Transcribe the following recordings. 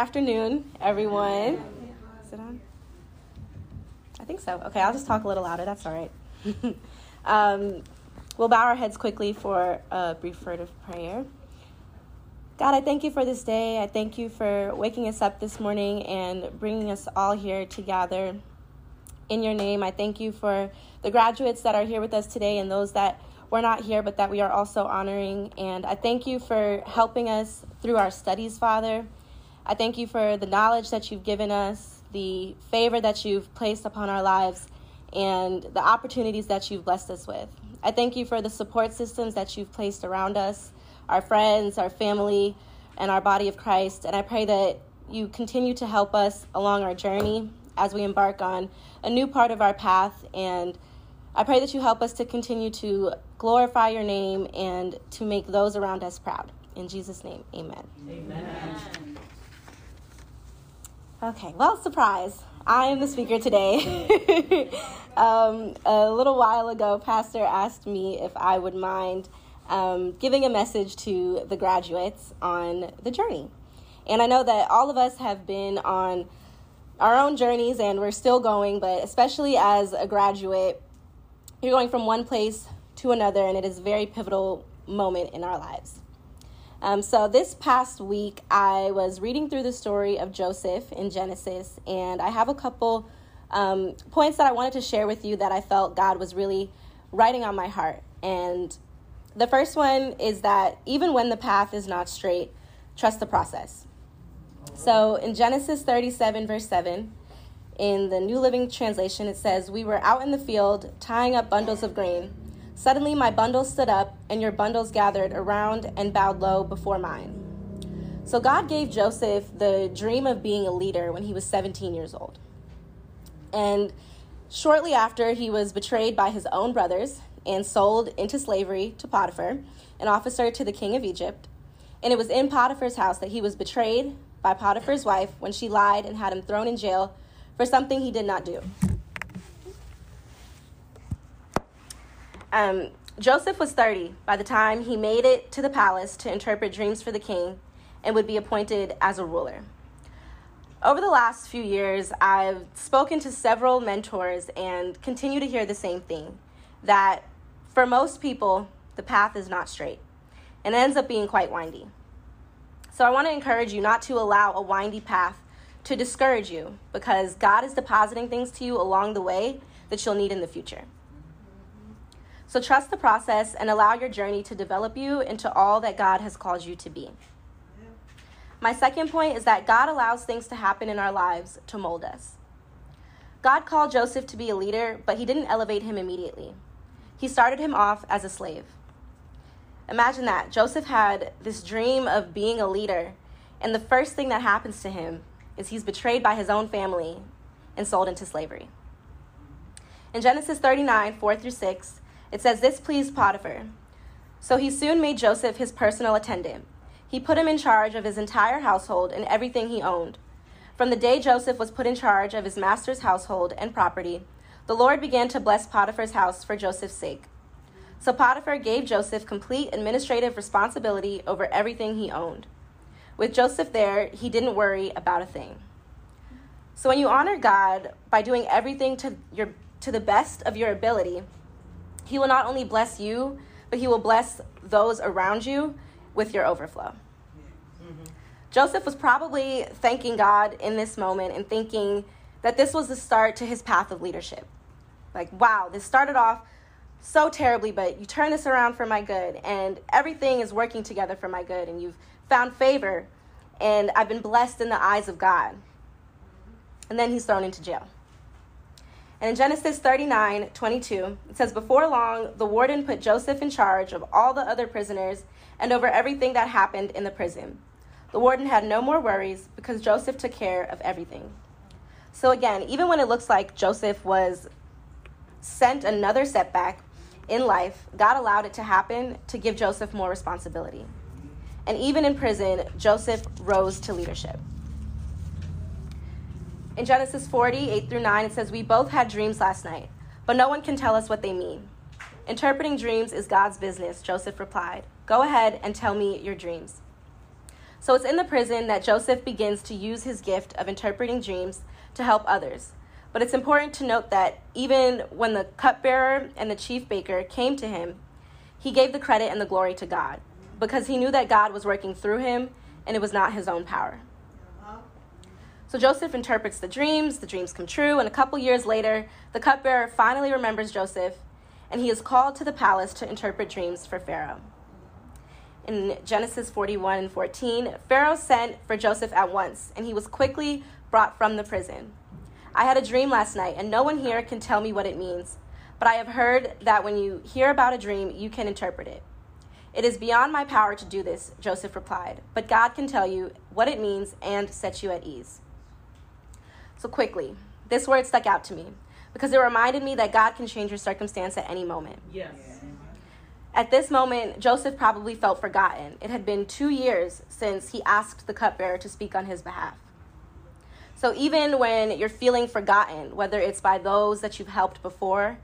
afternoon, everyone. Is it on? I think so. Okay, I'll just talk a little louder. That's all right. um, we'll bow our heads quickly for a brief word of prayer. God, I thank you for this day. I thank you for waking us up this morning and bringing us all here together in your name. I thank you for the graduates that are here with us today and those that we're not here, but that we are also honoring. And I thank you for helping us through our studies, Father. I thank you for the knowledge that you've given us, the favor that you've placed upon our lives, and the opportunities that you've blessed us with. I thank you for the support systems that you've placed around us, our friends, our family, and our body of Christ. And I pray that you continue to help us along our journey as we embark on a new part of our path. And I pray that you help us to continue to glorify your name and to make those around us proud. In Jesus' name, amen. Amen. Okay, well, surprise. I am the speaker today. um, a little while ago, Pastor asked me if I would mind um, giving a message to the graduates on the journey. And I know that all of us have been on our own journeys and we're still going, but especially as a graduate, you're going from one place to another, and it is a very pivotal moment in our lives. Um, so, this past week, I was reading through the story of Joseph in Genesis, and I have a couple um, points that I wanted to share with you that I felt God was really writing on my heart. And the first one is that even when the path is not straight, trust the process. So, in Genesis 37, verse 7, in the New Living Translation, it says, We were out in the field tying up bundles of grain. Suddenly my bundles stood up, and your bundles gathered around and bowed low before mine. So God gave Joseph the dream of being a leader when he was 17 years old. And shortly after, he was betrayed by his own brothers and sold into slavery to Potiphar, an officer to the king of Egypt. And it was in Potiphar's house that he was betrayed by Potiphar's wife when she lied and had him thrown in jail for something he did not do. Um, Joseph was 30 by the time he made it to the palace to interpret dreams for the king and would be appointed as a ruler. Over the last few years, I've spoken to several mentors and continue to hear the same thing that for most people, the path is not straight and ends up being quite windy. So I want to encourage you not to allow a windy path to discourage you because God is depositing things to you along the way that you'll need in the future. So trust the process and allow your journey to develop you into all that God has called you to be. My second point is that God allows things to happen in our lives to mold us. God called Joseph to be a leader, but he didn't elevate him immediately. He started him off as a slave. Imagine that. Joseph had this dream of being a leader, and the first thing that happens to him is he's betrayed by his own family and sold into slavery. In Genesis 39, 4 through 6, it says, This pleased Potiphar. So he soon made Joseph his personal attendant. He put him in charge of his entire household and everything he owned. From the day Joseph was put in charge of his master's household and property, the Lord began to bless Potiphar's house for Joseph's sake. So Potiphar gave Joseph complete administrative responsibility over everything he owned. With Joseph there, he didn't worry about a thing. So when you honor God by doing everything to your to the best of your ability, he will not only bless you, but he will bless those around you with your overflow. Mm-hmm. Joseph was probably thanking God in this moment and thinking that this was the start to his path of leadership. Like, wow, this started off so terribly, but you turn this around for my good, and everything is working together for my good, and you've found favor, and I've been blessed in the eyes of God. And then he's thrown into jail. And in Genesis 39 22, it says, Before long, the warden put Joseph in charge of all the other prisoners and over everything that happened in the prison. The warden had no more worries because Joseph took care of everything. So, again, even when it looks like Joseph was sent another setback in life, God allowed it to happen to give Joseph more responsibility. And even in prison, Joseph rose to leadership. In Genesis 40, 8 through 9, it says, We both had dreams last night, but no one can tell us what they mean. Interpreting dreams is God's business, Joseph replied. Go ahead and tell me your dreams. So it's in the prison that Joseph begins to use his gift of interpreting dreams to help others. But it's important to note that even when the cupbearer and the chief baker came to him, he gave the credit and the glory to God because he knew that God was working through him and it was not his own power. So Joseph interprets the dreams, the dreams come true, and a couple years later, the cupbearer finally remembers Joseph and he is called to the palace to interpret dreams for Pharaoh. In Genesis 41 and 14, Pharaoh sent for Joseph at once, and he was quickly brought from the prison. I had a dream last night, and no one here can tell me what it means. But I have heard that when you hear about a dream, you can interpret it. It is beyond my power to do this, Joseph replied, but God can tell you what it means and set you at ease. So, quickly, this word stuck out to me because it reminded me that God can change your circumstance at any moment. Yes. At this moment, Joseph probably felt forgotten. It had been two years since he asked the cupbearer to speak on his behalf. So even when you're feeling forgotten, whether it's by those that you've helped before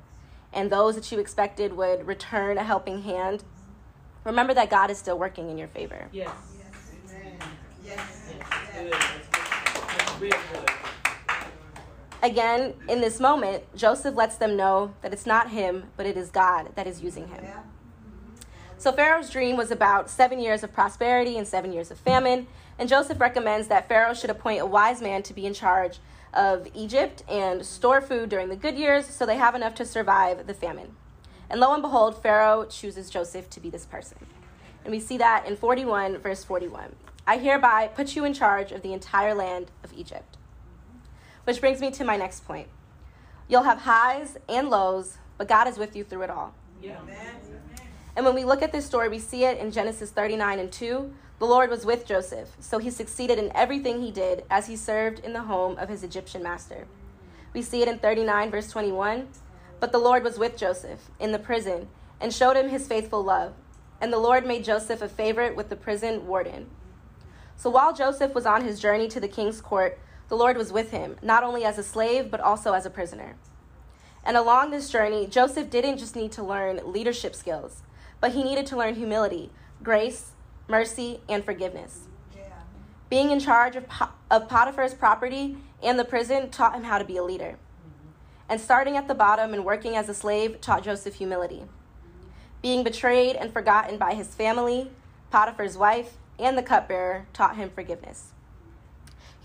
and those that you expected would return a helping hand, remember that God is still working in your favor. Yes. Yes. Again, in this moment, Joseph lets them know that it's not him, but it is God that is using him. So Pharaoh's dream was about seven years of prosperity and seven years of famine. And Joseph recommends that Pharaoh should appoint a wise man to be in charge of Egypt and store food during the good years so they have enough to survive the famine. And lo and behold, Pharaoh chooses Joseph to be this person. And we see that in 41, verse 41. I hereby put you in charge of the entire land of Egypt. Which brings me to my next point. You'll have highs and lows, but God is with you through it all. Yeah. And when we look at this story, we see it in Genesis 39 and 2. The Lord was with Joseph, so he succeeded in everything he did as he served in the home of his Egyptian master. We see it in 39, verse 21. But the Lord was with Joseph in the prison and showed him his faithful love. And the Lord made Joseph a favorite with the prison warden. So while Joseph was on his journey to the king's court, the Lord was with him, not only as a slave, but also as a prisoner. And along this journey, Joseph didn't just need to learn leadership skills, but he needed to learn humility, grace, mercy, and forgiveness. Being in charge of, of Potiphar's property and the prison taught him how to be a leader. And starting at the bottom and working as a slave taught Joseph humility. Being betrayed and forgotten by his family, Potiphar's wife, and the cupbearer taught him forgiveness.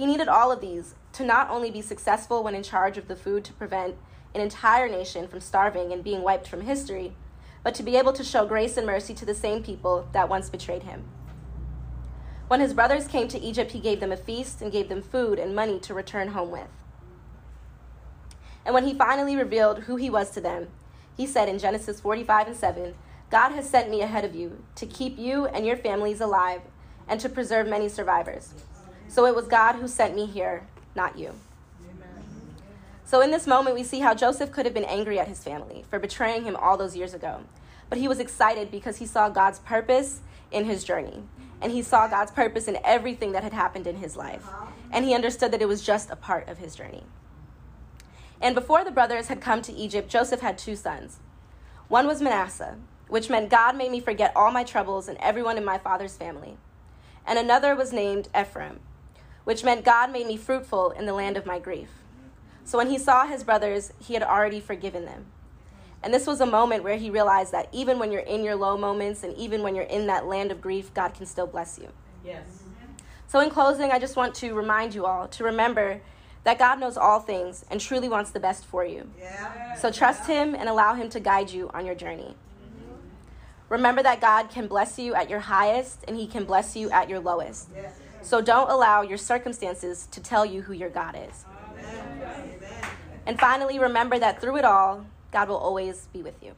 He needed all of these to not only be successful when in charge of the food to prevent an entire nation from starving and being wiped from history, but to be able to show grace and mercy to the same people that once betrayed him. When his brothers came to Egypt, he gave them a feast and gave them food and money to return home with. And when he finally revealed who he was to them, he said in Genesis 45 and 7 God has sent me ahead of you to keep you and your families alive and to preserve many survivors. So it was God who sent me here, not you. So in this moment, we see how Joseph could have been angry at his family for betraying him all those years ago. But he was excited because he saw God's purpose in his journey. And he saw God's purpose in everything that had happened in his life. And he understood that it was just a part of his journey. And before the brothers had come to Egypt, Joseph had two sons. One was Manasseh, which meant God made me forget all my troubles and everyone in my father's family. And another was named Ephraim, which meant God made me fruitful in the land of my grief. So when he saw his brothers, he had already forgiven them. And this was a moment where he realized that even when you're in your low moments and even when you're in that land of grief, God can still bless you. Yes. So, in closing, I just want to remind you all to remember that God knows all things and truly wants the best for you. Yeah. So, trust Him and allow Him to guide you on your journey. Remember that God can bless you at your highest and He can bless you at your lowest. Yes. So, don't allow your circumstances to tell you who your God is. Amen. And finally, remember that through it all, God will always be with you.